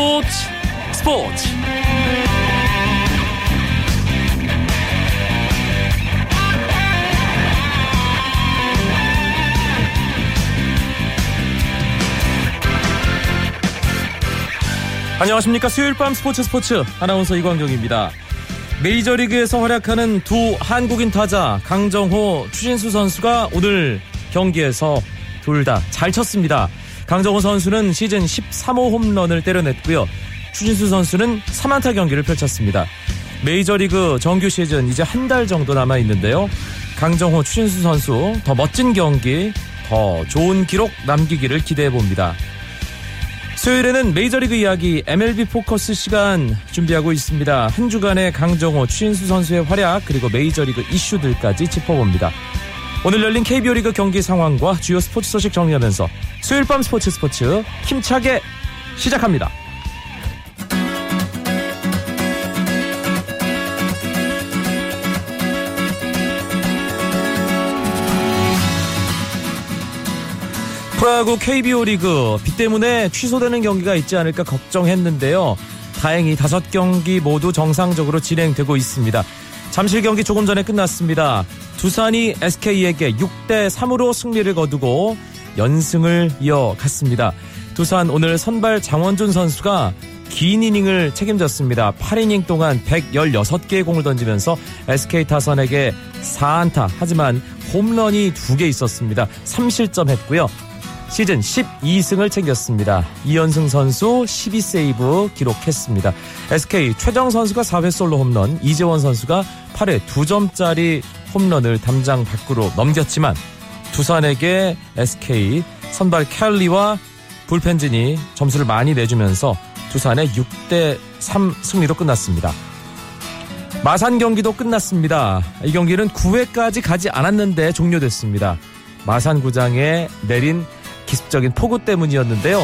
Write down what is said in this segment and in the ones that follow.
스포츠. 스포츠. 안녕하십니까. 수요일 밤 스포츠 스포츠. 아나운서 이광경입니다. 메이저리그에서 활약하는 두 한국인 타자 강정호 추신수 선수가 오늘 경기에서 둘 다 잘 쳤습니다 강정호 선수는 시즌 13호 홈런을 때려냈고요. 추진수 선수는 3안타 경기를 펼쳤습니다. 메이저리그 정규 시즌 이제 한 달 정도 남아 있는데요. 강정호, 추진수 선수 더 멋진 경기, 더 좋은 기록 남기기를 기대해 봅니다. 수요일에는 메이저리그 이야기 MLB 포커스 시간 준비하고 있습니다. 한 주간의 강정호, 추진수 선수의 활약 그리고 메이저리그 이슈들까지 짚어봅니다. 오늘 열린 KBO 리그 경기 상황과 주요 스포츠 소식 정리하면서 수요일 밤 스포츠 스포츠 힘차게 시작합니다. 프로야구 KBO 리그 비 때문에 취소되는 경기가 있지 않을까 걱정했는데요. 다행히 다섯 경기 모두 정상적으로 진행되고 있습니다. 잠실 경기 조금 전에 끝났습니다. 두산이 SK에게 6대 3으로 승리를 거두고 연승을 이어갔습니다. 두산 오늘 선발 장원준 선수가 긴 이닝을 책임졌습니다. 8이닝 동안 116개의 공을 던지면서 SK 타선에게 4안타 하지만 홈런이 2개 있었습니다. 3실점 했고요. 시즌 12승을 챙겼습니다. 이현승 선수 12세이브 기록했습니다. SK 최정 선수가 4회 솔로 홈런, 이재원 선수가 8회 2점짜리 홈런을 담장 밖으로 넘겼지만 두산에게 SK 선발 켈리와 불펜진이 점수를 많이 내주면서 두산의 6대 3 승리로 끝났습니다. 마산 경기도 끝났습니다. 이 경기는 9회까지 가지 않았는데 종료됐습니다. 마산구장에 내린 기습적인 폭우 때문이었는데요.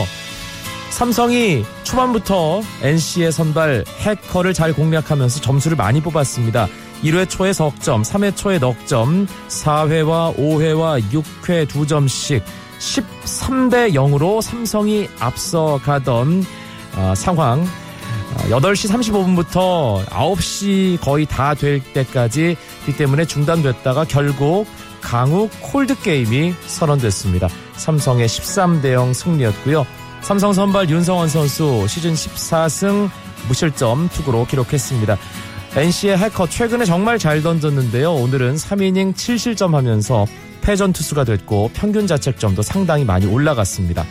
삼성이 초반부터 NC의 선발 해커를 잘 공략하면서 점수를 많이 뽑았습니다. 1회 초에 석점, 3회 초에 넉점, 4회와 5회와 6회 2점씩 13대 0으로 삼성이 앞서가던 어, 상황 8시 35분부터 9시 거의 다 될 때까지 비 때문에 중단됐다가 결국 강우 콜드 게임이 선언됐습니다. 삼성의 13대 0 승리였고요. 삼성 선발 윤성원 선수 시즌 14승 무실점 투구로 기록했습니다. NC의 해커 최근에 정말 잘 던졌는데요. 오늘은 3이닝 7실점 하면서 패전 투수가 됐고 평균 자책점도 상당히 많이 올라갔습니다.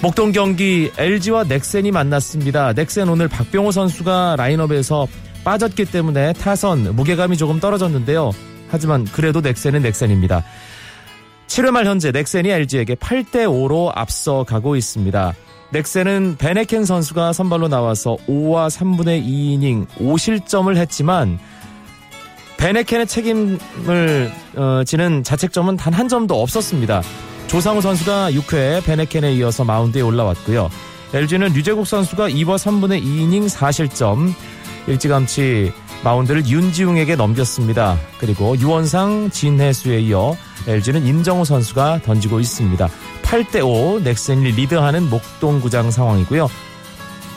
목동 경기 LG와 넥센이 만났습니다. 넥센 오늘 박병호 선수가 라인업에서 빠졌기 때문에 타선 무게감이 조금 떨어졌는데요. 하지만 그래도 넥센은 넥센입니다. 7회 말 현재 넥센이 LG에게 8대 5로 앞서가고 있습니다. 넥센은 베네켄 선수가 선발로 나와서 5와 3분의 2이닝 5실점을 했지만 베네켄의 책임을 어, 지는 자책점은 단 한 점도 없었습니다. 조상우 선수가 6회 베네켄에 이어서 마운드에 올라왔고요. LG는 류재국 선수가 2와 3분의 2이닝 4실점 일찌감치 마운드를 윤지웅에게 넘겼습니다. 그리고 유원상, 진해수에 이어 LG는 임정우 선수가 던지고 있습니다. 8대5 넥센이 리드하는 목동구장 상황이고요.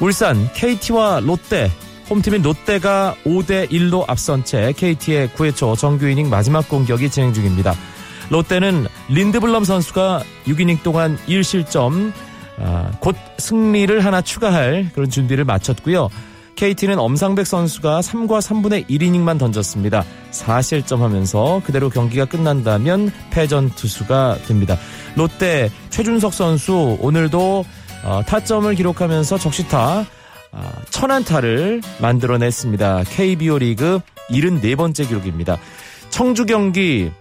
울산, KT와 롯데 홈팀인 롯데가 5대 1로 앞선 채 KT의 9회 초 정규 이닝 마지막 공격이 진행 중입니다. 롯데는 린드블럼 선수가 6이닝 동안 1실점 아, 곧 승리를 하나 추가할 그런 준비를 마쳤고요. KT는 엄상백 선수가 3과 3분의 1이닝만 던졌습니다. 4실점 하면서 그대로 경기가 끝난다면 패전 투수가 됩니다. 롯데 최준석 선수 오늘도 어, 타점을 기록하면서 적시타 어, 천안타를 만들어냈습니다. KBO 리그 74번째 기록입니다. 청주 경기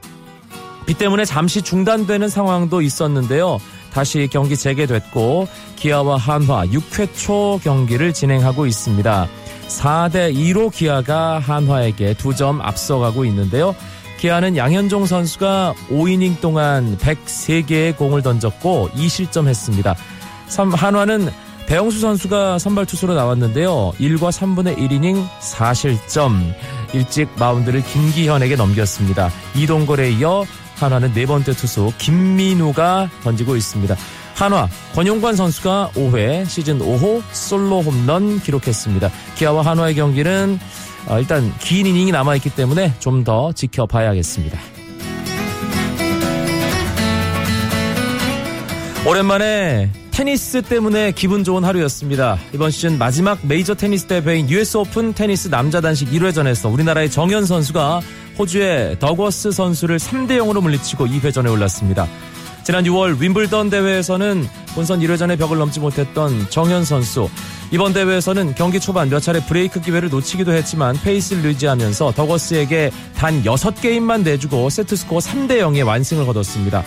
비 때문에 잠시 중단되는 상황도 있었는데요. 다시 경기 재개됐고 기아와 한화 6회 초 경기를 진행하고 있습니다. 4대 2로 기아가 한화에게 2점 앞서가고 있는데요. 기아는 양현종 선수가 5이닝 동안 103개의 공을 던졌고 2실점했습니다. 한화는 배영수 선수가 선발 투수로 나왔는데요. 1과 3분의 1이닝 4실점. 일찍 마운드를 김기현에게 넘겼습니다. 이동걸에 이어 한화는 네 번째 투수 김민우가 던지고 있습니다. 한화 권용관 선수가 5회 시즌 5호 솔로 홈런 기록했습니다. 기아와 한화의 경기는 어, 일단 긴 이닝이 남아있기 때문에 좀 더 지켜봐야겠습니다. 오랜만에 테니스 때문에 기분 좋은 하루였습니다. 이번 시즌 마지막 메이저 테니스 대회인 US 오픈 테니스 남자 단식 1회전에서 우리나라의 정현 선수가 호주의 덕워스 선수를 3대 0으로 물리치고 2회전에 올랐습니다. 지난 6월 윔블던 대회에서는 본선 1회전의 벽을 넘지 못했던 정현 선수. 이번 대회에서는 경기 초반 몇 차례 브레이크 기회를 놓치기도 했지만 페이스를 유지하면서 덕워스에게 단 6게임만 내주고 세트스코어 3대 0의 완승을 거뒀습니다.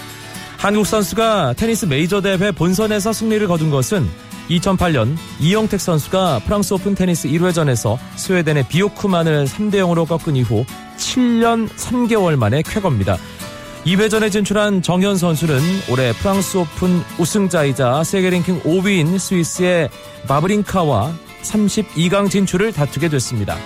한국 선수가 테니스 메이저 대회 본선에서 승리를 거둔 것은 2008년 이형택 선수가 프랑스 오픈 테니스 1회전에서 스웨덴의 비오크만을 3대 0으로 꺾은 이후 7년 3개월 만에 쾌거입니다. 2회전에 진출한 정현 선수는 올해 프랑스 오픈 우승자이자 세계 랭킹 5위인 스위스의 바브린카와 32강 진출을 다투게 됐습니다.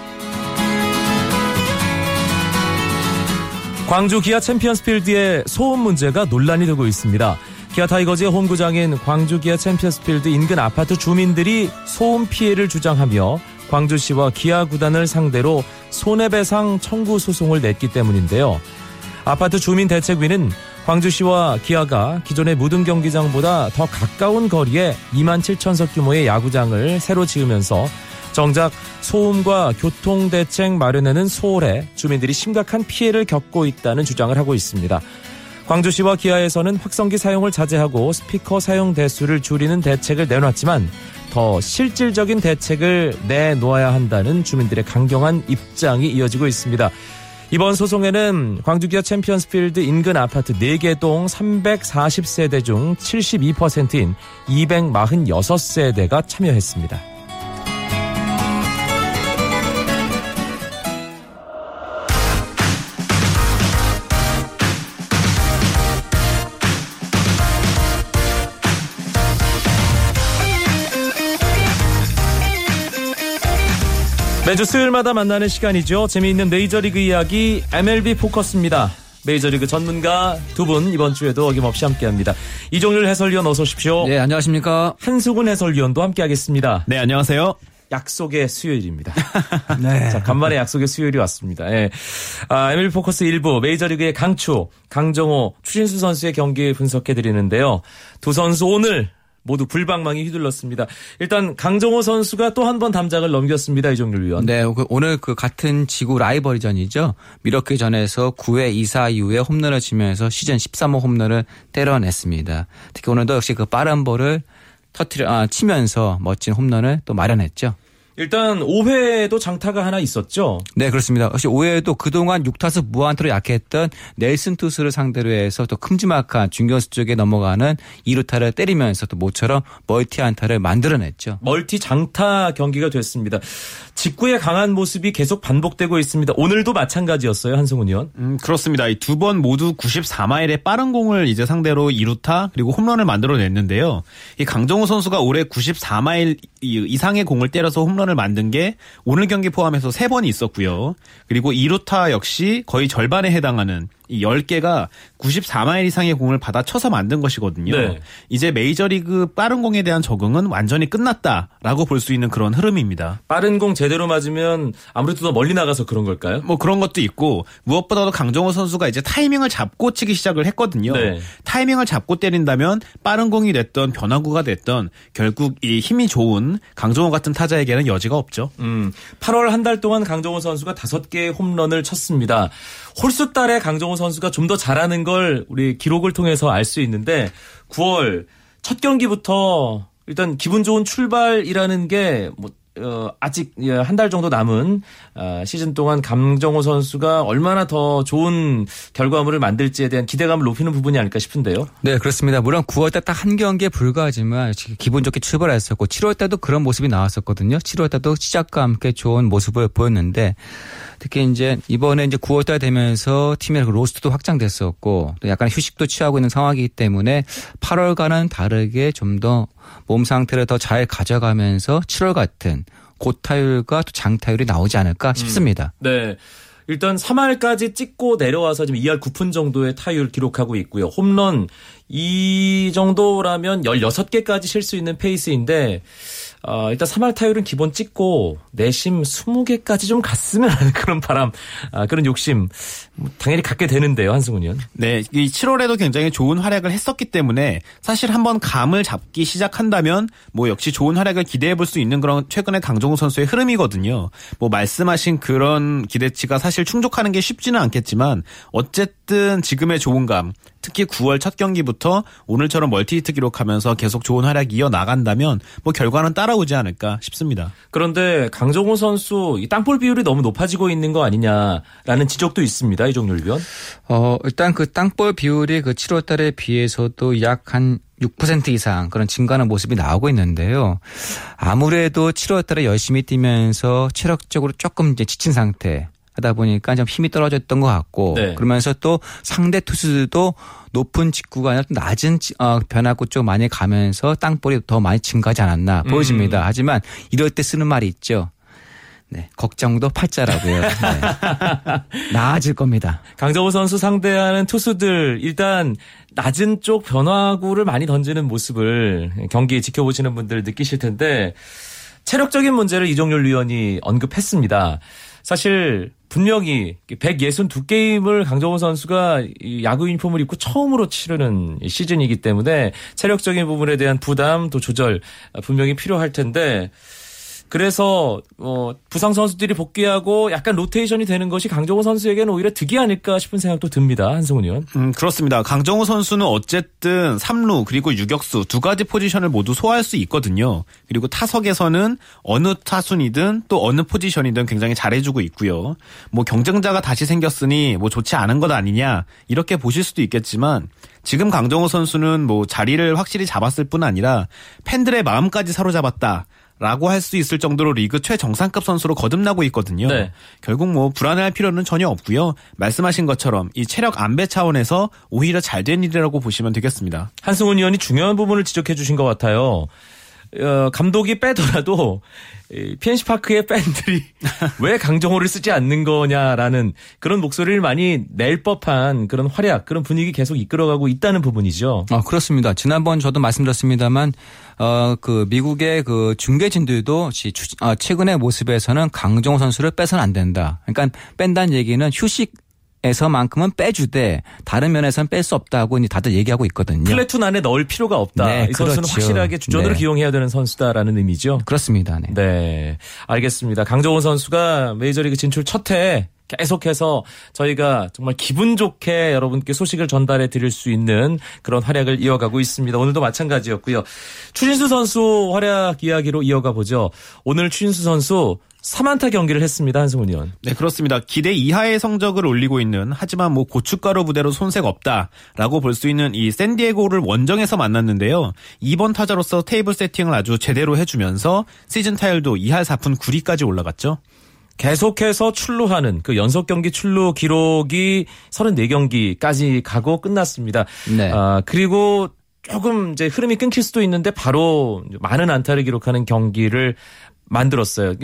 광주 기아 챔피언스필드의 소음 문제가 논란이 되고 있습니다. 기아 타이거즈의 홈구장인 광주 기아 챔피언스필드 인근 아파트 주민들이 소음 피해를 주장하며 광주시와 기아 구단을 상대로 손해배상 청구 소송을 냈기 때문인데요. 아파트 주민 대책위는 광주시와 기아가 기존의 무등 경기장보다 더 가까운 거리에 2만 7천석 규모의 야구장을 새로 지으면서 정작 소음과 교통 대책 마련에는 소홀해 주민들이 심각한 피해를 겪고 있다는 주장을 하고 있습니다. 광주시와 기아에서는 확성기 사용을 자제하고 스피커 사용 대수를 줄이는 대책을 내놨지만 더 실질적인 대책을 내놓아야 한다는 주민들의 강경한 입장이 이어지고 있습니다. 이번 소송에는 광주기아 챔피언스필드 인근 아파트 4개 동 340세대 중 72%인 246세대가 참여했습니다. 매주 수요일마다 만나는 시간이죠. 재미있는 메이저리그 이야기 MLB 포커스입니다. 메이저리그 전문가 두 분 이번 주에도 어김없이 함께합니다. 이종률 해설위원 어서 오십시오. 네, 안녕하십니까. 한수근 해설위원도 함께하겠습니다. 네, 안녕하세요. 약속의 수요일입니다. 네. 자, 간만에 약속의 수요일이 왔습니다. 예. 아, MLB 포커스 1부 메이저리그의 강추, 강정호, 추신수 선수의 경기 분석해 드리는데요. 두 선수 오늘 모두 불방망이 휘둘렀습니다. 일단 강정호 선수가 또 한 번 담장을 넘겼습니다. 이종률 위원. 네, 그 오늘 그 같은 지구 라이벌전이죠. 미러키 전에서 9회 2사 이후에 홈런을 치면서 시즌 13호 홈런을 때려냈습니다. 특히 오늘도 역시 그 빠른 볼을 터트려 아, 치면서 멋진 홈런을 또 마련했죠. 일단 5회에도 장타가 하나 있었죠. 네, 그렇습니다. 역시 5회에도 그동안 6타수 무안타로 약했던 넬슨 투수를 상대로 해서 또 큼지막한 중견수 쪽에 넘어가는 2루타를 때리면서 또 모처럼 멀티 안타를 만들어냈죠. 멀티 장타 경기가 됐습니다. 직구의 강한 모습이 계속 반복되고 있습니다. 오늘도 마찬가지였어요, 한승훈 의원. 음, 그렇습니다. 이 두 번 모두 94마일의 빠른 공을 이제 상대로 2루타 그리고 홈런을 만들어냈는데요. 이 강정호 선수가 올해 94마일 이상의 공을 때려서 홈런 을 만든 게 오늘 경기 포함해서 3번이 있었고요. 그리고 2루타 역시 거의 절반에 해당하는 이 10개가 94마일 이상의 공을 받아 쳐서 만든 것이거든요. 네. 이제 메이저리그 빠른 공에 대한 적응은 완전히 끝났다라고 볼 수 있는 그런 흐름입니다. 빠른 공 제대로 맞으면 아무래도 더 멀리 나가서 그런 걸까요? 뭐 그런 것도 있고 무엇보다도 강정호 선수가 이제 타이밍을 잡고 치기 시작을 했거든요. 네. 타이밍을 잡고 때린다면 빠른 공이 됐던 변화구가 됐던 결국 이 힘이 좋은 강정호 같은 타자에게는 여지가 없죠. 음, 8월 한 달 동안 강정호 선수가 5개의 홈런을 쳤습니다. 홀수 달에 강정호 선수가 좀 더 잘하는 걸 우리 기록을 통해서 알 수 있는데 9월 첫 경기부터 일단 기분 좋은 출발이라는 게 뭐 어, 아직 예, 한달 정도 남은 어, 시즌 동안 감정호 선수가 얼마나 더 좋은 결과물을 만들지에 대한 기대감을 높이는 부분이 아닐까 싶은데요. 네, 그렇습니다. 물론 9월 달딱한 경기에 불과하지만 기분 좋게 출발했었고 7월 달도 그런 모습이 나왔었거든요. 7월 달도 시작과 함께 좋은 모습을 보였는데 특히 이제 이번에 이제 9월 달 되면서 팀의 그 로스터도 확장됐었고 또 약간 휴식도 취하고 있는 상황이기 때문에 8월과는 다르게 좀 더 몸 상태를 더 잘 가져가면서 7월 같은 고타율과 또 장타율이 나오지 않을까 싶습니다. 음, 네. 일단 3할까지 찍고 내려와서 지금 2할 9푼 정도의 타율 기록하고 있고요. 홈런 이 정도라면 16개까지 칠수 있는 페이스인데 어, 일단 3할 타율은 기본 찍고 내심 20개까지 좀 갔으면 하는 그런 바람, 아, 그런 욕심 뭐 당연히 갖게 되는데요, 한승훈 의원. 네, 이 7월에도 굉장히 좋은 활약을 했었기 때문에 사실 한번 감을 잡기 시작한다면 뭐 역시 좋은 활약을 기대해 볼 수 있는 그런 최근의 강정호 선수의 흐름이거든요. 뭐 말씀하신 그런 기대치가 사실 충족하는 게 쉽지는 않겠지만 어쨌든 지금의 좋은 감, 특히 9월 첫 경기부터 오늘처럼 멀티히트 기록하면서 계속 좋은 활약 이어 나간다면 뭐 결과는 따라오지 않을까 싶습니다. 그런데 강정호 선수 이 땅볼 비율이 너무 높아지고 있는 거 아니냐라는 지적도 있습니다. 이종률 위원. 어, 일단 그 땅볼 비율이 그 7월 달에 비해서도 약한 6% 이상 그런 증가하는 모습이 나오고 있는데요. 아무래도 7월 달에 열심히 뛰면서 체력적으로 조금 이제 지친 상태 하다 보니까 좀 힘이 떨어졌던 것 같고 네. 그러면서 또 상대 투수들도 높은 직구가 아니라 좀 낮은 지- 어, 변화구 쪽 많이 가면서 땅볼이 더 많이 증가하지 않았나 보여집니다. 하지만 이럴 때 쓰는 말이 있죠. 네, 걱정도 팔자라고요. 네. 나아질 겁니다. 강정호 선수 상대하는 투수들 일단 낮은 쪽 변화구를 많이 던지는 모습을 경기 지켜보시는 분들 느끼실 텐데 체력적인 문제를 이종률 위원이 언급했습니다. 사실 분명히 162게임을 강정호 선수가 이 야구 유니폼을 입고 처음으로 치르는 시즌이기 때문에 체력적인 부분에 대한 부담 또 조절 분명히 필요할 텐데 그래서 어 부상 선수들이 복귀하고 약간 로테이션이 되는 것이 강정호 선수에게는 오히려 득이 아닐까 싶은 생각도 듭니다. 한승훈 의원. 음, 그렇습니다. 강정호 선수는 어쨌든 3루 그리고 유격수 두 가지 포지션을 모두 소화할 수 있거든요. 그리고 타석에서는 어느 타순이든 또 어느 포지션이든 굉장히 잘해주고 있고요. 뭐 경쟁자가 다시 생겼으니 뭐 좋지 않은 것 아니냐 이렇게 보실 수도 있겠지만 지금 강정호 선수는 뭐 자리를 확실히 잡았을 뿐 아니라 팬들의 마음까지 사로잡았다. 라고 할 수 있을 정도로 리그 최정상급 선수로 거듭나고 있거든요. 네. 결국 뭐 불안해할 필요는 전혀 없고요. 말씀하신 것처럼 이 체력 안배 차원에서 오히려 잘 된 일이라고 보시면 되겠습니다. 한승훈 의원이 중요한 부분을 지적해 주신 것 같아요. 어, 감독이 빼더라도 이 PNC 파크의 팬들이 왜 강정호를 쓰지 않는 거냐라는 그런 목소리를 많이 낼 법한 그런 활약, 그런 분위기 계속 이끌어가고 있다는 부분이죠. 어, 그렇습니다. 지난번 저도 말씀드렸습니다만, 어, 그 미국의 그 중계진들도 어, 최근의 모습에서는 강정호 선수를 빼서는 안 된다. 그러니까 뺀다는 얘기는 휴식 에서만큼은 빼주되 다른 면에서는 뺄 수 없다고 이제 다들 얘기하고 있거든요. 플래툰 안에 넣을 필요가 없다. 네, 이 선수는 그렇죠. 확실하게 주전으로 네. 기용해야 되는 선수다라는 의미죠. 그렇습니다. 네. 네, 알겠습니다. 강정호 선수가 메이저리그 진출 첫해 계속해서 저희가 정말 기분 좋게 여러분께 소식을 전달해 드릴 수 있는 그런 활약을 이어가고 있습니다. 오늘도 마찬가지였고요. 추신수 선수 활약 이야기로 이어가 보죠. 오늘 추신수 선수 3안타 경기를 했습니다. 한승훈 의원. 네, 그렇습니다. 기대 이하의 성적을 올리고 있는 하지만 뭐 고춧가루 부대로 손색 없다라고 볼 수 있는 이 샌디에고를 원정에서 만났는데요. 2번 타자로서 테이블 세팅을 아주 제대로 해주면서 시즌 타율도 2할 4푼 9리까지 올라갔죠. 계속해서 출루하는 그 연속 경기 출루 기록이 34경기까지 가고 끝났습니다. 네. 아, 그리고 조금 이제 흐름이 끊길 수도 있는데 바로 많은 안타를 기록하는 경기를 만들었어요.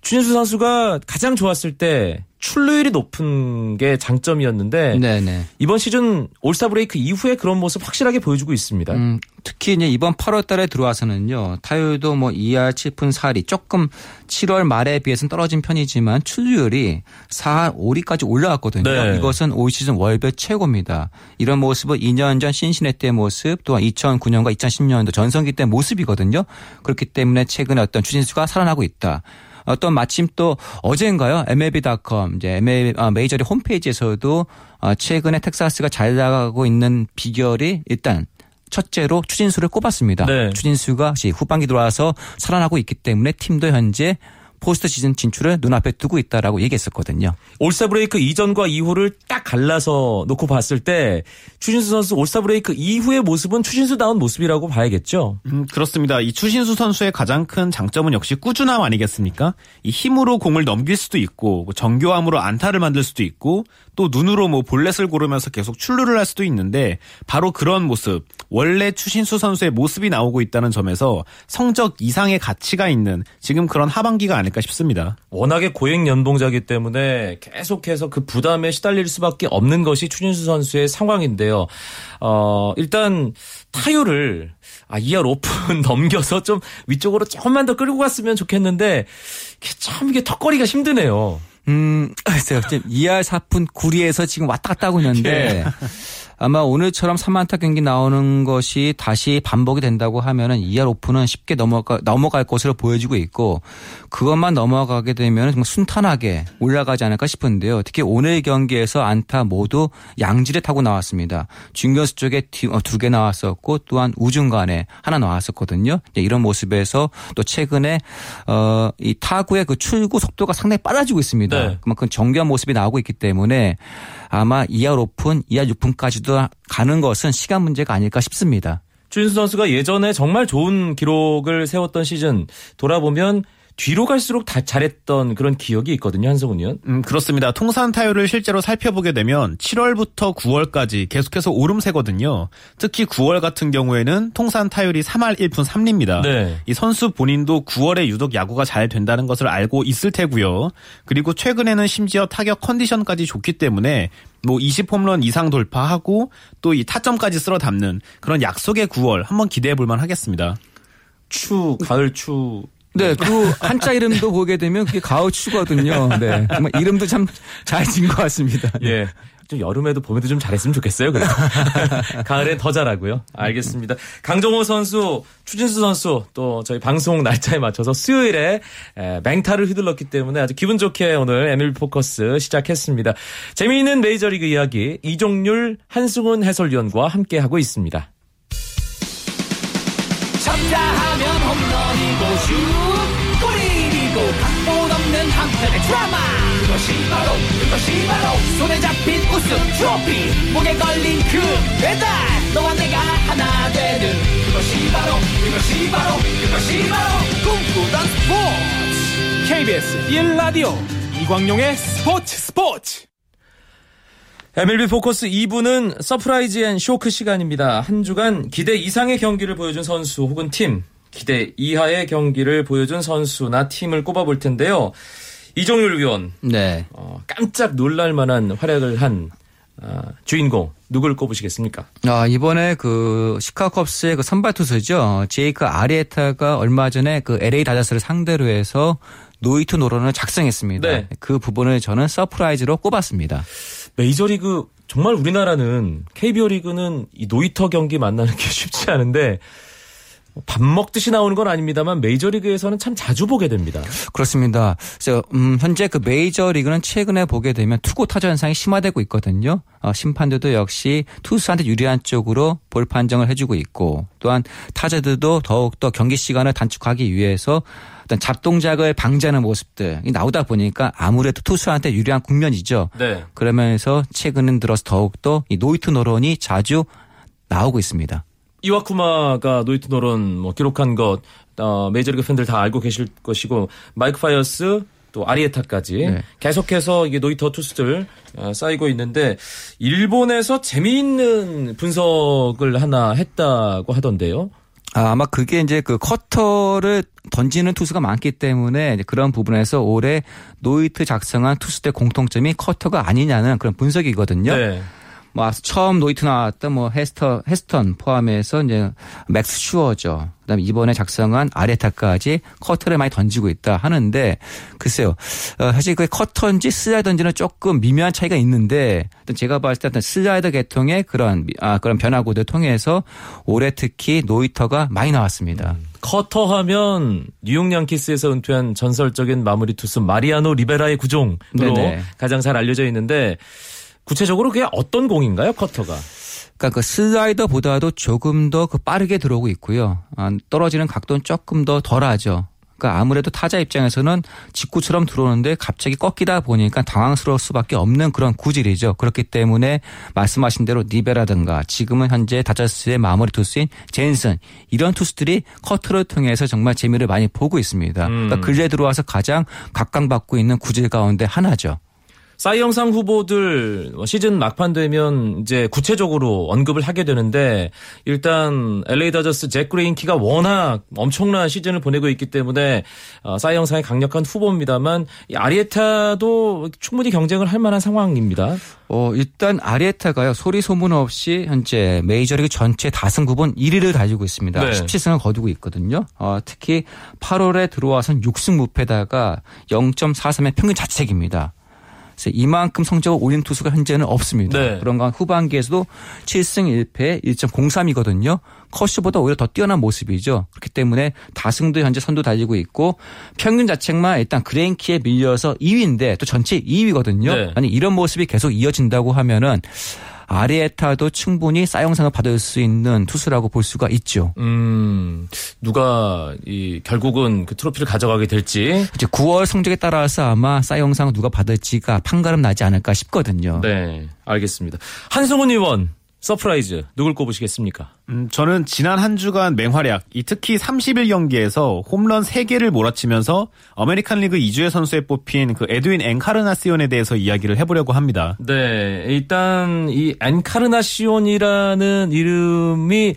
추진수 선수가 가장 좋았을 때 출루율이 높은 게 장점이었는데 네네. 이번 시즌 올스타 브레이크 이후에 그런 모습 확실하게 보여주고 있습니다. 음, 특히 이제 이번 8월 달에 들어와서는요. 타율도 뭐 2할 7푼 4리 조금 7월 말에 비해서는 떨어진 편이지만 출루율이 4할 5리까지 올라갔거든요. 네. 이것은 올 시즌 월별 최고입니다. 이런 모습은 2년 전 신신의 때 모습 또한 2009년과 2010년도 전성기 때 모습이거든요. 그렇기 때문에 최근에 어떤 추진수가 살아나고 있다. 어떤 마침 또 어제인가요? MLB.com 이제 MLB 아, 메이저리 홈페이지에서도 아, 최근에 텍사스가 잘 나가고 있는 비결이 일단 첫째로 추신수를 꼽았습니다. 네. 추신수가 시- 후반기 들어와서 살아나고 있기 때문에 팀도 현재 포스트 시즌 진출을 눈앞에 두고 있다라고 얘기했었거든요. 올스타 브레이크 이전과 이후를 딱 갈라서 놓고 봤을 때 추신수 선수 올스타 브레이크 이후의 모습은 추신수다운 모습이라고 봐야겠죠. 음, 그렇습니다. 이 추신수 선수의 가장 큰 장점은 역시 꾸준함 아니겠습니까? 이 힘으로 공을 넘길 수도 있고 뭐 정교함으로 안타를 만들 수도 있고 또 눈으로 뭐 볼넷을 고르면서 계속 출루를 할 수도 있는데 바로 그런 모습 원래 추신수 선수의 모습이 나오고 있다는 점에서 성적 이상의 가치가 있는 지금 그런 하반기가 아닐까 싶습니다. 워낙에 고액 연봉자기 때문에 계속해서 그 부담에 시달릴 수밖에 없는 것이 추진수 선수의 상황인데요. 어, 일단 타율을 아, 2할 오픈 넘겨서 좀 위쪽으로 조금만 더 끌고 갔으면 좋겠는데 참 이게 턱걸이가 힘드네요. 음, 글쎄요. 지금 2할 4푼 9리에서 지금 왔다 갔다 하고 있는데 아마 오늘처럼 3안타 경기 나오는 것이 다시 반복이 된다고 하면은 2할 오픈은 쉽게 넘어가, 넘어갈 것으로 보여지고 있고 그것만 넘어가게 되면 정말 순탄하게 올라가지 않을까 싶은데요. 특히 오늘 경기에서 안타 모두 양질에 타고 나왔습니다. 중견수 쪽에 어, 두개 나왔었고 또한 우중간에 하나 나왔었거든요. 이런 모습에서 또 최근에 어, 이 타구의 그 출구 속도가 상당히 빨라지고 있습니다. 네. 그만큼 정교한 모습이 나오고 있기 때문에 아마 2할 오픈, 2할 6푼까지도 가는 것은 시간 문제가 아닐까 싶습니다. 주인수 선수가 예전에 정말 좋은 기록을 세웠던 시즌 돌아보면 뒤로 갈수록 다 잘했던 그런 기억이 있거든요, 한성훈 의원. 음, 그렇습니다. 통산 타율을 실제로 살펴보게 되면 7월부터 9월까지 계속해서 오름세거든요. 특히 9월 같은 경우에는 통산 타율이 3할 1푼 3리입니다. 네. 이 선수 본인도 9월에 유독 야구가 잘 된다는 것을 알고 있을 테고요. 그리고 최근에는 심지어 타격 컨디션까지 좋기 때문에 뭐 20홈런 이상 돌파하고 또 이 타점까지 쓸어 담는 그런 약속의 9월 한번 기대해 볼 만 하겠습니다. 추, 가을 추 네, 그 한자 이름도 보게 되면 그게 가오추거든요. 네. 정말 이름도 참 잘 지은 것 같습니다. 예. 좀 여름에도 봄에도 좀 잘했으면 좋겠어요. 그래 가을엔 더 잘하고요. 알겠습니다. 강정호 선수, 추진수 선수 또 저희 방송 날짜에 맞춰서 수요일에 맹타를 휘둘렀기 때문에 아주 기분 좋게 오늘 MLB 포커스 시작했습니다. 재미있는 메이저리그 이야기 이종률 한승훈 해설위원과 함께 하고 있습니다. 쳤다 하면 홈런이고 슛 한편의 드라마. 그것이 바로 그것이 바로 손에 잡힌 우승 트로피. 목에 걸린 그 배달. 너와 내가 하나 되는 그것이 바로 그것이 바로 그것이 바로 꿈꾸던 스포츠. KBS 1라디오 이광용의 스포츠 스포츠. MLB 포커스 2부는 surprise and shock 시간입니다. 한 주간 기대 이상의 경기를 보여준 선수 혹은 팀, 기대 이하의 경기를 보여준 선수나 팀을 꼽아볼 텐데요. 이종율 위원. 네. 어, 깜짝 놀랄 만한 활약을 한 어, 주인공 누굴 꼽으시겠습니까? 아, 이번에 그 시카고 컵스의 그 선발 투수죠. 제이크 아리에타가 얼마 전에 그 LA 다저스를 상대로 해서 노히트 노런을 작성했습니다. 네. 그 부분을 저는 서프라이즈로 꼽았습니다. 메이저리그 정말 우리나라는 KBO 리그는 이 노히터 경기 만나는 게 쉽지 않은데 밥 먹듯이 나오는 건 아닙니다만 메이저리그에서는 참 자주 보게 됩니다. 그렇습니다. 그래서 음, 현재 그 메이저리그는 최근에 보게 되면 투고타저 현상이 심화되고 있거든요. 어, 심판들도 역시 투수한테 유리한 쪽으로 볼 판정을 해주고 있고 또한 타자들도 더욱더 경기 시간을 단축하기 위해서 어떤 잡동작을 방지하는 모습들이 나오다 보니까 아무래도 투수한테 유리한 국면이죠. 네. 그러면서 최근 들어서 더욱더 이 노히트 노런이 자주 나오고 있습니다. 이와쿠마가 노히트 노런 뭐 기록한 것 어, 메이저리그 팬들 다 알고 계실 것이고 마이크 파이어스 또 아리에타까지 네. 계속해서 이게 노히터 투수들 어, 쌓이고 있는데 일본에서 재미있는 분석을 하나 했다고 하던데요. 아, 아마 그게 이제 그 커터를 던지는 투수가 많기 때문에 그런 부분에서 올해 노히트 작성한 투수들 공통점이 커터가 아니냐는 그런 분석이거든요. 네. 뭐 처음 노히트 나왔던 뭐 헤스터 헤스턴 포함해서 이제 맥스 슈어저죠. 그다음에 이번에 작성한 아리에타까지 커터를 많이 던지고 있다 하는데 글쎄요. 어, 사실 그 커터인지 슬라이더인지는 조금 미묘한 차이가 있는데 제가 봤을 때 어떤 슬라이더 계통의 그런 아 그런 변화구들 통해서 올해 특히 노히터가 많이 나왔습니다. 음. 커터 하면 뉴욕 양키스에서 은퇴한 전설적인 마무리 투수 마리아노 리베라의 구종으로 네네. 가장 잘 알려져 있는데 구체적으로 그게 어떤 공인가요, 커터가? 그러니까 그 슬라이더보다도 조금 더 그 빠르게 들어오고 있고요. 아, 떨어지는 각도는 조금 더 덜하죠. 그러니까 아무래도 타자 입장에서는 직구처럼 들어오는데 갑자기 꺾이다 보니까 당황스러울 수밖에 없는 그런 구질이죠. 그렇기 때문에 말씀하신 대로 리베라든가 지금은 현재 다저스의 마무리 투수인 잰슨 이런 투수들이 커터를 통해서 정말 재미를 많이 보고 있습니다. 그러니까 음. 근래 들어와서 가장 각광받고 있는 구질 가운데 하나죠. 사이영상 후보들 시즌 막판 되면 이제 구체적으로 언급을 하게 되는데 일단 LA 다저스 잭 그레인키가 워낙 엄청난 시즌을 보내고 있기 때문에 어, 사이영상의 강력한 후보입니다만 이 아리에타도 충분히 경쟁을 할 만한 상황입니다. 어, 일단 아리에타가요. 소리 소문 없이 현재 메이저리그 전체 다승 구분 1위를 달리고 있습니다. 네. 17승을 거두고 있거든요. 어, 특히 8월에 들어와선 6승 무패다가 0.43의 평균 자책입니다. 그래서 이만큼 성적을 올린 투수가 현재는 없습니다. 네. 그런가 후반기에서도 7승 1패 1.03이거든요. 커쇼보다 오히려 더 뛰어난 모습이죠. 그렇기 때문에 다승도 현재 선두 달리고 있고 평균 자책만 일단 그레인키에 밀려서 2위인데 또 전체 2위거든요. 네. 아니 이런 모습이 계속 이어진다고 하면은 아리에타도 충분히 싸영상을 받을 수 있는 투수라고 볼 수가 있죠. 음, 누가 이 결국은 그 트로피를 가져가게 될지. 이제 9월 성적에 따라서 아마 사이영상을 누가 받을지가 판가름 나지 않을까 싶거든요. 네, 알겠습니다. 한승훈 의원 surprise 누굴 꼽으시겠습니까? 음, 저는 지난 한 주간 맹활약, 이 특히 30일 경기에서 홈런 3개를 몰아치면서 아메리칸 리그 이 주의 선수에 뽑힌 그 에드윈 엔카르나시온에 대해서 이야기를 해보려고 합니다. 네, 일단 이 엔카르나시온이라는 이름이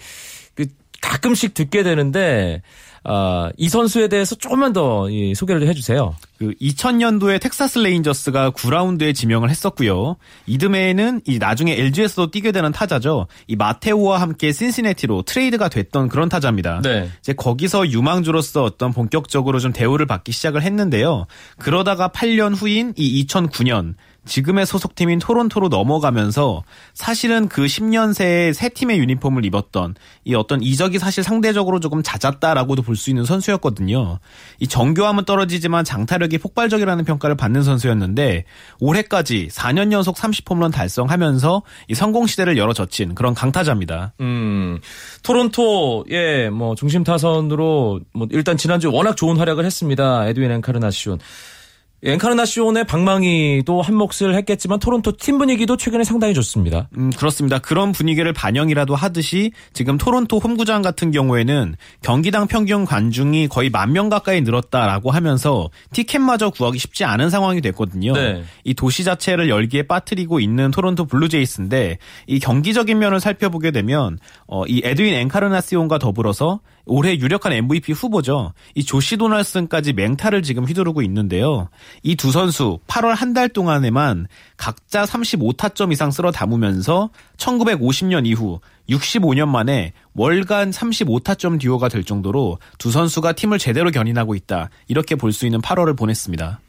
그 가끔씩 듣게 되는데 아, 이 선수에 대해서 조금만 더 이, 소개를 해주세요. 그 2000년도에 텍사스 레인저스가 9라운드에 지명을 했었고요. 이듬해에는 이 나중에 LG에서도 뛰게 되는 타자죠. 이 마테오와 함께 신시내티로 트레이드가 됐던 그런 타자입니다. 네. 이제 거기서 유망주로서 어떤 본격적으로 좀 대우를 받기 시작을 했는데요. 그러다가 8년 후인 이 2009년 지금의 소속팀인 토론토로 넘어가면서 사실은 그 10년 새에 새 팀의 유니폼을 입었던 이 어떤 이적이 사실 상대적으로 조금 잦았다라고도 볼 수 있는 선수였거든요. 이 정교함은 떨어지지만 장타력이 폭발적이라는 평가를 받는 선수였는데 올해까지 4년 연속 30홈런 달성하면서 이 성공 시대를 열어젖힌 그런 강타자입니다. 음, 토론토의 뭐 중심 타선으로 뭐 일단 지난주 워낙 좋은 활약을 했습니다. 에드윈 엔카르나시온. 엔카르나시온의 방망이도 한 몫을 했겠지만 토론토 팀 분위기도 최근에 상당히 좋습니다. 음, 그렇습니다. 그런 분위기를 반영이라도 하듯이 지금 토론토 홈구장 같은 경우에는 경기당 평균 관중이 거의 만 명 가까이 늘었다라고 하면서 티켓마저 구하기 쉽지 않은 상황이 됐거든요. 네. 이 도시 자체를 열기에 빠뜨리고 있는 토론토 블루제이스인데 이 경기적인 면을 살펴보게 되면 어, 이 에드윈 엔카르나시온과 더불어서 올해 유력한 MVP 후보죠. 이 조시 도널슨까지 맹타를 지금 휘두르고 있는데요. 이 두 선수 8월 한 달 동안에만 각자 35타점 이상 쓸어 담으면서 1950년 이후 65년 만에 월간 35타점 듀오가 될 정도로 두 선수가 팀을 제대로 견인하고 있다. 이렇게 볼 수 있는 8월을 보냈습니다.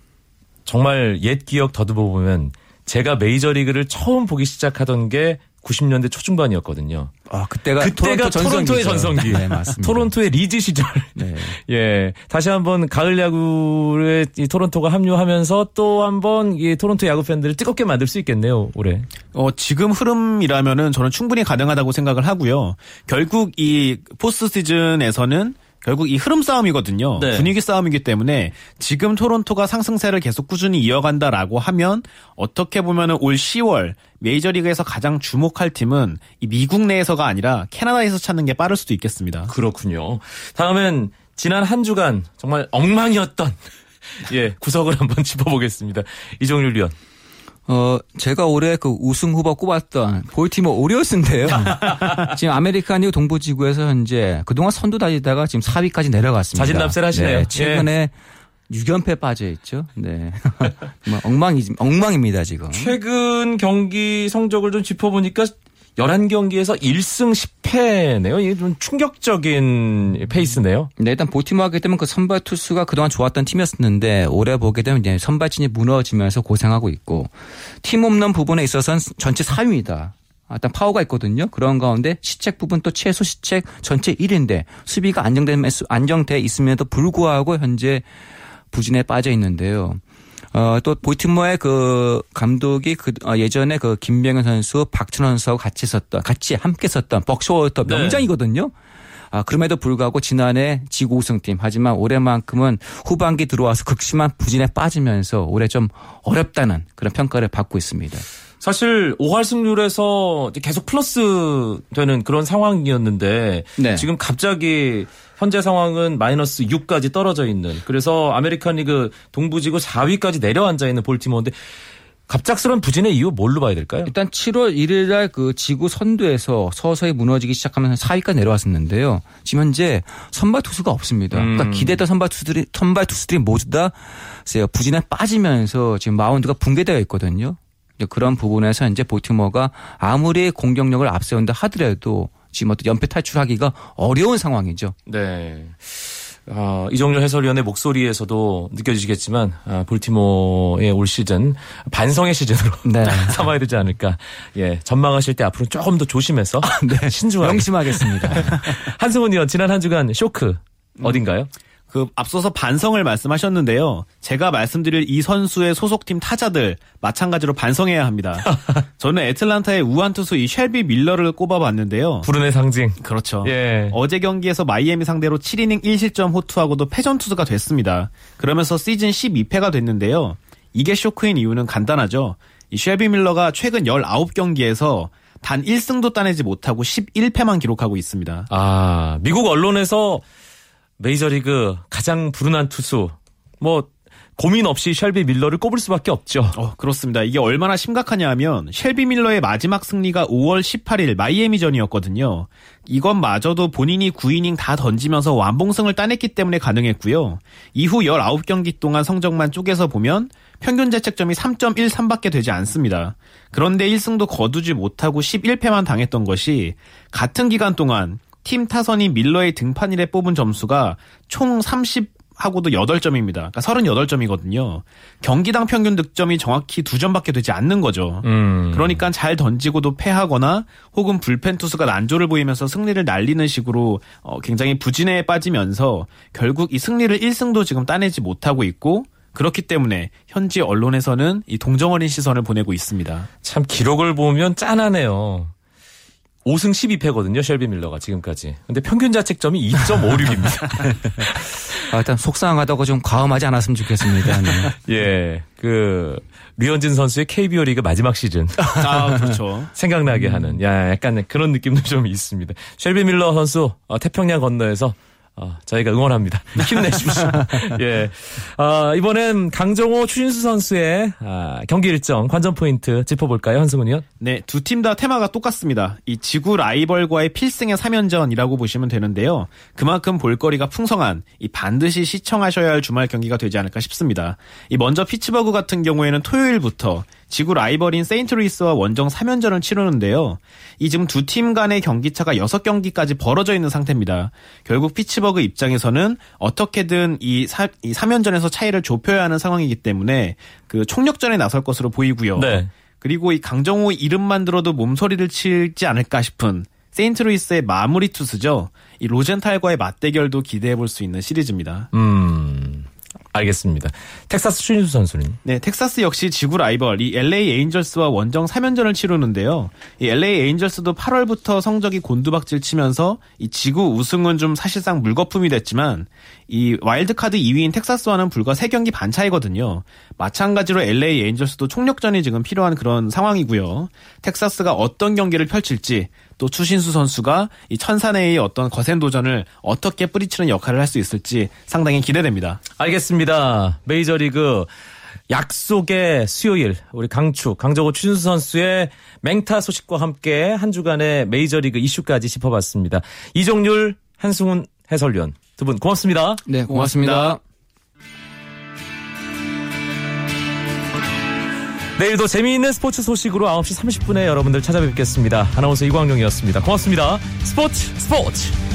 정말 옛 기억 더듬어 보면 제가 메이저리그를 처음 보기 시작하던 게 90년대 초중반이었거든요. 아, 그때가, 그때가 토론토 전성기죠. 전성기. 네, 맞습니다. 토론토의 리즈 시절. 네. 예. 다시 한번 가을 야구에 이 토론토가 합류하면서 또 한번 이 토론토 야구 팬들을 뜨겁게 만들 수 있겠네요, 올해. 어, 지금 흐름이라면은 저는 충분히 가능하다고 생각을 하고요. 결국 이 포스트 시즌에서는 결국 이 흐름 싸움이거든요. 네. 분위기 싸움이기 때문에 지금 토론토가 상승세를 계속 꾸준히 이어간다라고 하면 어떻게 보면은 올 10월 메이저리그에서 가장 주목할 팀은 이 미국 내에서가 아니라 캐나다에서 찾는 게 빠를 수도 있겠습니다. 그렇군요. 다음엔 지난 한 주간 정말 엉망이었던 예, 구단을 한번 짚어보겠습니다. 이종률 위원. 어, 제가 올해 그 우승 후보 꼽았던 볼티모 오리올스인데요. 지금 아메리칸 리그 동부 지구에서 현재 그동안 선두 달리다가 지금 4위까지 내려갔습니다. 자진납세를 하시네요. 네, 최근에 6연패 빠져 있죠. 네. 엉망이 엉망입니다, 지금. 최근 경기 성적을 좀 짚어 보니까 11경기에서 1승 10패네요. 이게 좀 충격적인 페이스네요. 네, 일단 볼티모 하게 되면 그 선발 투수가 그동안 좋았던 팀이었는데 올해 보게 되면 이제 선발진이 무너지면서 고생하고 있고 팀 홈런 부분에 있어서는 전체 4위입니다. 아, 일단 파워가 있거든요. 그런 가운데 시책 부분 또 최소 시책 전체 1위인데 수비가 안정된 안정돼 있음에도 불구하고 현재 부진에 빠져 있는데요. 어, 또 볼티모어의 그 감독이 그 어, 예전에 그 김병현 선수, 박준원 선수하고 같이 썼던 같이 함께 썼던 벅쇼워터 네. 명장이거든요. 아, 그럼에도 불구하고 지난해 지구 우승팀 하지만 올해만큼은 후반기 들어와서 극심한 부진에 빠지면서 올해 좀 어렵다는 그런 평가를 받고 있습니다. 사실 5할 승률에서 계속 플러스 되는 그런 상황이었는데 네. 지금 갑자기 현재 상황은 마이너스 6까지 떨어져 있는 그래서 아메리칸 리그 동부지구 4위까지 내려앉아 있는 볼티모어인데 갑작스런 부진의 이유 뭘로 봐야 될까요? 일단 7월 1일 날 그 지구 선두에서 서서히 무너지기 시작하면서 4위까지 내려왔었는데요. 지금 현재 선발 투수가 없습니다. 음. 그러니까 기대했던 선발 투수들이 선발 투수들이 모두 다 부진에 빠지면서 지금 마운드가 붕괴되어 있거든요. 그런 부분에서 이제 보티모어가 아무리 공격력을 앞세운다 하더라도 지금 어떤 연패 탈출하기가 어려운 상황이죠. 네. 어, 이종렬 해설위원의 목소리에서도 느껴지시겠지만 아, 볼티모어의 올 시즌 반성의 시즌으로 네. 삼아야 되지 않을까. 예, 전망하실 때 앞으로 조금 더 조심해서 신중하게. 명심하겠습니다. 한승훈 의원 지난 한 주간 쇼크 어딘가요? 그 앞서서 반성을 말씀하셨는데요. 제가 말씀드릴 이 선수의 소속팀 타자들 마찬가지로 반성해야 합니다. 저는 애틀란타의 우한 투수 이 쉘비 밀러를 꼽아봤는데요. 불운의 상징. 그렇죠. 예. 어제 경기에서 마이애미 상대로 7이닝 1실점 호투하고도 패전 투수가 됐습니다. 그러면서 시즌 12패가 됐는데요. 이게 쇼크인 이유는 간단하죠. 이 쉘비 밀러가 최근 19경기에서 단 1승도 따내지 못하고 11패만 기록하고 있습니다. 아, 미국 언론에서 메이저리그 가장 불운한 투수 뭐 고민 없이 셜비 밀러를 꼽을 수밖에 없죠. 어, 그렇습니다. 이게 얼마나 심각하냐 하면 쉘비 밀러의 마지막 승리가 5월 18일 마이애미전이었거든요. 이것마저도 본인이 9이닝 다 던지면서 완봉승을 따냈기 때문에 가능했고요. 이후 19경기 동안 성적만 쪼개서 보면 평균 자책점이 3.13밖에 되지 않습니다. 그런데 1승도 거두지 못하고 11패만 당했던 것이 같은 기간 동안 팀 타선이 밀러의 등판 일에 뽑은 점수가 총 30 하고도 8점입니다. 그러니까 38점이거든요. 경기당 평균 득점이 정확히 2점밖에 되지 않는 거죠. 음. 그러니까 잘 던지고도 패하거나 혹은 불펜 투수가 난조를 보이면서 승리를 날리는 식으로 어, 굉장히 부진에 빠지면서 결국 이 승리를 1승도 지금 따내지 못하고 있고 그렇기 때문에 현지 언론에서는 이 동정어린 시선을 보내고 있습니다. 참 기록을 보면 짠하네요. 5승 12패거든요, 셜비 밀러가 지금까지. 근데 평균 자책점이 2.56입니다. 아, 일단 속상하다고 좀 과음하지 않았으면 좋겠습니다. 네. 예. 그 류현진 선수의 KBO 리그 마지막 시즌 아, 그렇죠. 생각나게 하는 야, 약간 그런 느낌도 좀 있습니다. 셜비 밀러 선수 어, 태평양 건너에서 어, 저희가 응원합니다. 힘내십시오. 예. 아, 이번엔 강정호 추신수 선수의 아, 경기 일정 관전 포인트 짚어볼까요, 한승훈 의원? 네, 두 팀 다 테마가 똑같습니다. 이 지구 라이벌과의 필승의 3연전이라고 보시면 되는데요. 그만큼 볼거리가 풍성한 이 반드시 시청하셔야 할 주말 경기가 되지 않을까 싶습니다. 이 먼저 피츠버그 같은 경우에는 토요일부터 지구 라이벌인 세인트루이스와 원정 3연전을 치르는데요. 이 지금 두 팀 간의 경기차가 6경기까지 벌어져 있는 상태입니다. 결국 피츠버그 입장에서는 어떻게든 이, 사, 이 3연전에서 차이를 좁혀야 하는 상황이기 때문에 그 총력전에 나설 것으로 보이고요. 네. 그리고 이 강정호 이름만 들어도 몸서리를 치지 않을까 싶은 세인트루이스의 마무리 투수죠. 이 로젠탈과의 맞대결도 기대해 볼 수 있는 시리즈입니다. 음, 알겠습니다. 텍사스 추신수 선수는 네, 텍사스 역시 지구 라이벌 이 LA 에인절스와 원정 3연전을 치르는데요. 이 LA 에인절스도 8월부터 성적이 곤두박질 치면서 이 지구 우승은 좀 사실상 물거품이 됐지만 이 와일드카드 2위인 텍사스와는 불과 3경기 반 차이거든요. 마찬가지로 LA 에인절스도 총력전이 지금 필요한 그런 상황이고요. 텍사스가 어떤 경기를 펼칠지 또 추신수 선수가 이 천사내의 어떤 거센 도전을 어떻게 뿌리치는 역할을 할 수 있을지 상당히 기대됩니다. 알겠습니다. 메이저리그 약속의 수요일 우리 강추 강정호 추신수 선수의 맹타 소식과 함께 한 주간의 메이저리그 이슈까지 짚어봤습니다. 이종률 한승훈 해설위원 두 분 고맙습니다. 네, 고맙습니다. 내일도 재미있는 스포츠 소식으로 9시 30분에 여러분들 찾아뵙겠습니다. 아나운서 이광용이었습니다. 고맙습니다. 스포츠 스포츠